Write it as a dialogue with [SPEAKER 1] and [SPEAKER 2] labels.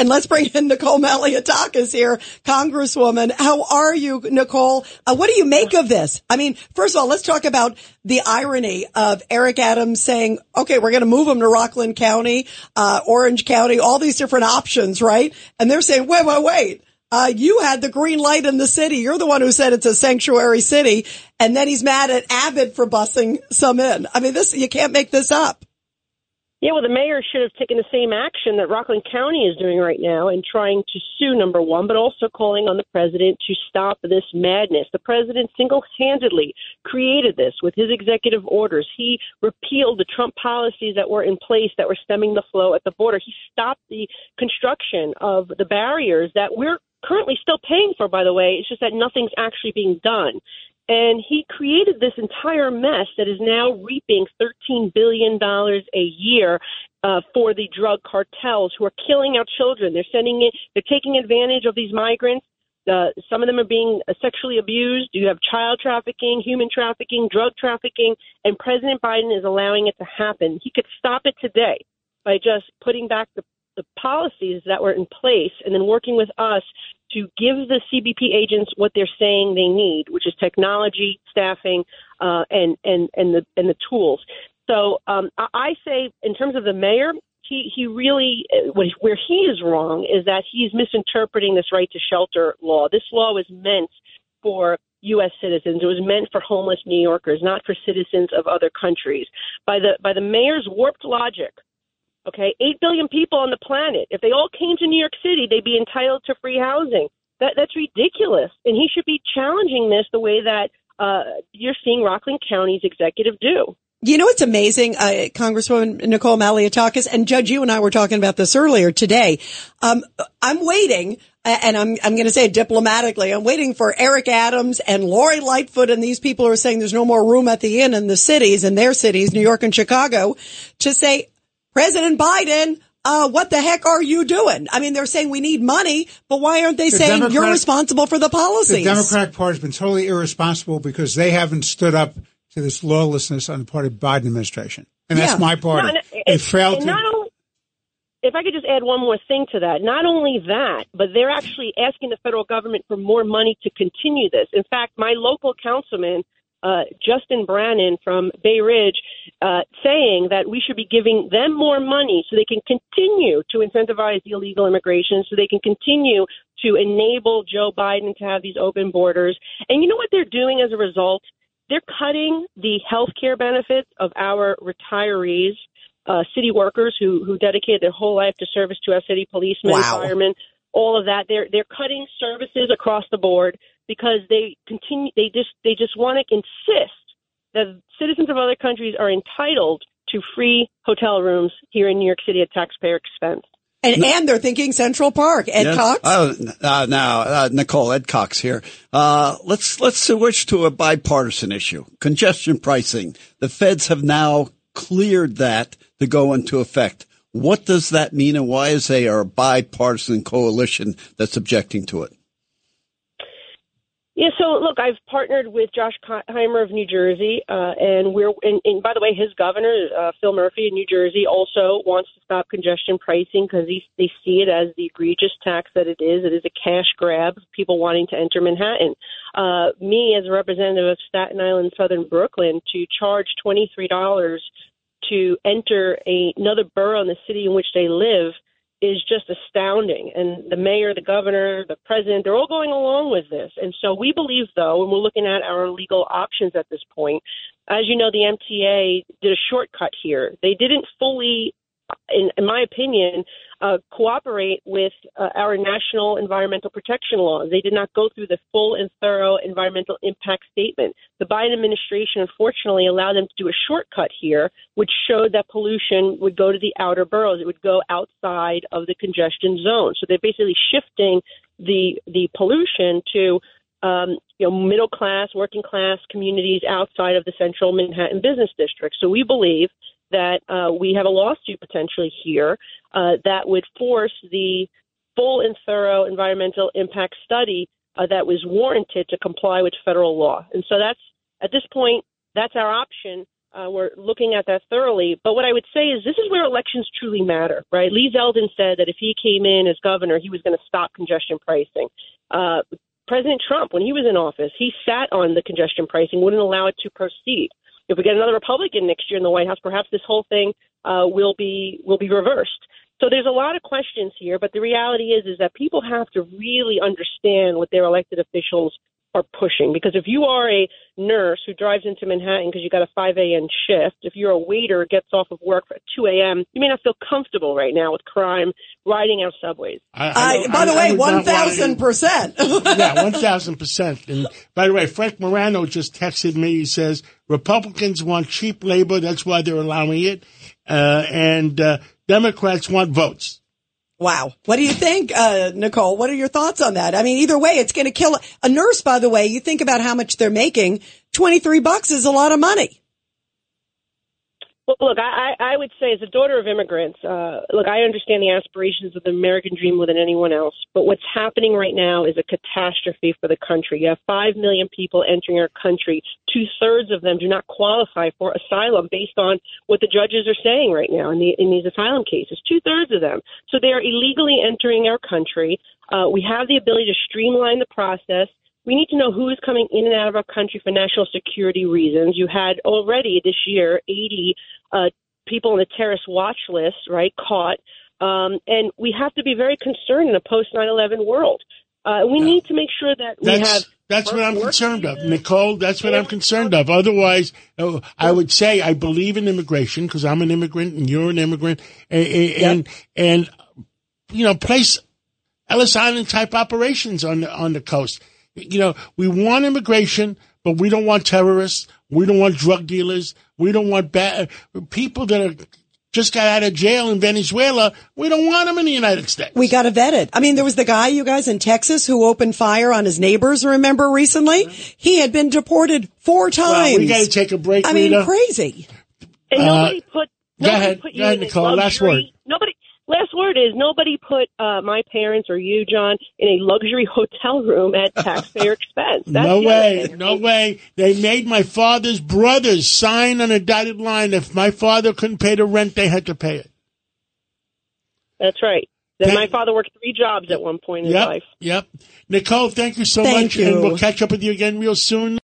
[SPEAKER 1] And let's bring in Nicole Malliotakis here, Congresswoman. How are you, Nicole? Uh, what do you make of this? I mean, first of all, let's talk about the irony of Eric Adams saying, okay, we're going to move them to Rockland County, uh, Orange County, all these different options, right? And they're saying, wait, wait, wait. Uh, you had the green light in the city. You're the one who said it's a sanctuary city. And then he's mad at Abbott for busing some in. I mean, this, you can't make this up.
[SPEAKER 2] Yeah, well, the mayor should have taken the same action that Rockland County is doing right now in trying to sue, number one, but also calling on the president to stop this madness. The president single handedly created this with his executive orders. He repealed the Trump policies that were in place that were stemming the flow at the border. He stopped the construction of the barriers that we're currently still paying for, by the way. It's just that nothing's actually being done. And he created this entire mess that is now reaping $13 billion a year uh, for the drug cartels who are killing our children. They're sending it, they're taking advantage of these migrants. Uh, some of them are being uh, sexually abused. You have child trafficking, human trafficking, drug trafficking, and President Biden is allowing it to happen. He could stop it today by just putting back the, the policies that were in place and then working with us to give the CBP agents what they're saying they need, which is technology, staffing, uh, and and and the and the tools. So um, I say, in terms of the mayor, he he really where he is wrong is that he's misinterpreting this right to shelter law. This law was meant for U.S. citizens. It was meant for homeless New Yorkers, not for citizens of other countries. By the by the mayor's warped logic, Okay, 8 billion people on the planet. If they all came to New York City, they'd be entitled to free housing. That, that's ridiculous. And he should be challenging this the way that uh, you're seeing Rockland County's executive do.
[SPEAKER 1] You know, it's amazing, uh, Congresswoman Nicole Malliotakis and Judge, you and I were talking about this earlier today. Um, I'm waiting, and I'm, I'm going to say it diplomatically, I'm waiting for Eric Adams and Lori Lightfoot and these people who are saying there's no more room at the inn in the cities, in their cities, New York and Chicago, to say, President Biden, uh, what the heck are you doing? I mean, they're saying we need money, but why aren't they the saying Democratic, you're responsible for the policies?
[SPEAKER 3] The Democratic Party has been totally irresponsible because they haven't stood up to this lawlessness on the part of the Biden administration. And that's yeah. my party. No, they failed to.
[SPEAKER 2] Only, if I could just add one more thing to that, not only that, but they're actually asking the federal government for more money to continue this. In fact, my local councilman – uh, Justin Brannan from Bay Ridge uh, saying that we should be giving them more money so they can continue to incentivize the illegal immigration, so they can continue to enable Joe Biden to have these open borders. And you know what they're doing as a result? They're cutting the health care benefits of our retirees. Uh, city workers who who dedicated their whole life to service to our city policemen, wow. firemen, all of that. They're they're cutting services across the board because they continue they just they just want to insist that citizens of other countries are entitled to free hotel rooms here in New York City at taxpayer expense.
[SPEAKER 1] And, and they're thinking Central Park. Ed yes. Cox.
[SPEAKER 4] Oh, uh, now uh, Nicole Ed Cox here. Uh, let's let's switch to a bipartisan issue: congestion pricing. The feds have now cleared that to go into effect. What does that mean, and why is there a bipartisan coalition that's objecting to it?
[SPEAKER 2] Yeah, so look, I've partnered with Josh Heimer of New Jersey, uh, and we're, and, and by the way, his governor, uh, Phil Murphy in New Jersey, also wants to stop congestion pricing because they see it as the egregious tax that it is. It is a cash grab people wanting to enter Manhattan. Uh, me, as a representative of Staten Island, Southern Brooklyn, to charge $23 to enter a, another borough in the city in which they live – is just astounding. And the mayor, the governor, the president, they're all going along with this. And so we believe, though, and we're looking at our legal options at this point, as you know, the MTA did a shortcut here. They didn't fully in, in my opinion, uh, cooperate with uh, our national environmental protection laws. They did not go through the full and thorough environmental impact statement. The Biden administration, unfortunately, allowed them to do a shortcut here, which showed that pollution would go to the outer boroughs. It would go outside of the congestion zone. So they're basically shifting the the pollution to um, you know, middle class, working class communities outside of the central Manhattan business district. So we believe that uh, we have a lawsuit potentially here uh, that would force the full and thorough environmental impact study uh, that was warranted to comply with federal law. And so that's at this point that's our option. Uh, we're looking at that thoroughly. But what I would say is this is where elections truly matter, right? Lee Zeldin said that if he came in as governor, he was going to stop congestion pricing. Uh, President Trump, when he was in office, he sat on the congestion pricing, wouldn't allow it to proceed. If we get another Republican next year in the White House, perhaps this whole thing uh, will be will be reversed. So there's a lot of questions here, but the reality is is that people have to really understand what their elected officials are pushing. Because if you are a nurse who drives into Manhattan because you got a 5 a.m. shift, if you're a waiter gets off of work at 2 a.m., you may not feel comfortable right now with crime riding our subways.
[SPEAKER 1] I, I, I by the way, 1,000%.
[SPEAKER 5] yeah, 1,000%. And by the way, Frank Morano just texted me. He says, Republicans want cheap labor. That's why they're allowing it. Uh, and uh, Democrats want votes.
[SPEAKER 1] Wow. What do you think, uh, Nicole? What are your thoughts on that? I mean, either way, it's going to kill a nurse, by the way. You think about how much they're making. 23 bucks is a lot of money.
[SPEAKER 2] Well, look, I, I would say as a daughter of immigrants, uh, look, I understand the aspirations of the American dream more than anyone else. But what's happening right now is a catastrophe for the country. You have five million people entering our country. Two thirds of them do not qualify for asylum based on what the judges are saying right now in, the, in these asylum cases. Two thirds of them. So they are illegally entering our country. Uh, we have the ability to streamline the process we need to know who is coming in and out of our country for national security reasons. You had already this year 80 uh, people on the terrorist watch list, right, caught. Um, and we have to be very concerned in a post 9 11 world. Uh, we need to make sure that we
[SPEAKER 5] that's,
[SPEAKER 2] have.
[SPEAKER 5] That's what I'm concerned of, Nicole. That's what I'm concerned of. Otherwise, uh, I would say I believe in immigration because I'm an immigrant and you're an immigrant, and and, yep. and you know, place Ellis Island type operations on the on the coast. You know, we want immigration, but we don't want terrorists. We don't want drug dealers. We don't want bad people that are just got out of jail in Venezuela. We don't want them in the United States.
[SPEAKER 1] We got to vet it. I mean, there was the guy, you guys, in Texas who opened fire on his neighbors, remember recently? He had been deported four times. Well,
[SPEAKER 5] we got to take a break,
[SPEAKER 1] I
[SPEAKER 5] Rita.
[SPEAKER 1] mean, crazy.
[SPEAKER 2] And nobody uh, put, nobody
[SPEAKER 5] go ahead,
[SPEAKER 2] put
[SPEAKER 5] go ahead, Nicole, last word.
[SPEAKER 2] Nobody, last word is nobody put uh, my parents or you, John, in a luxury hotel room at taxpayer expense. That's
[SPEAKER 5] no way, no way. They made my father's brothers sign on a dotted line. If my father couldn't pay the rent, they had to pay it.
[SPEAKER 2] That's right. Then my father worked three jobs at one point in
[SPEAKER 5] yep,
[SPEAKER 2] life.
[SPEAKER 5] Yep. Nicole, thank you so
[SPEAKER 1] thank
[SPEAKER 5] much,
[SPEAKER 1] you.
[SPEAKER 5] and we'll catch up with you again real soon.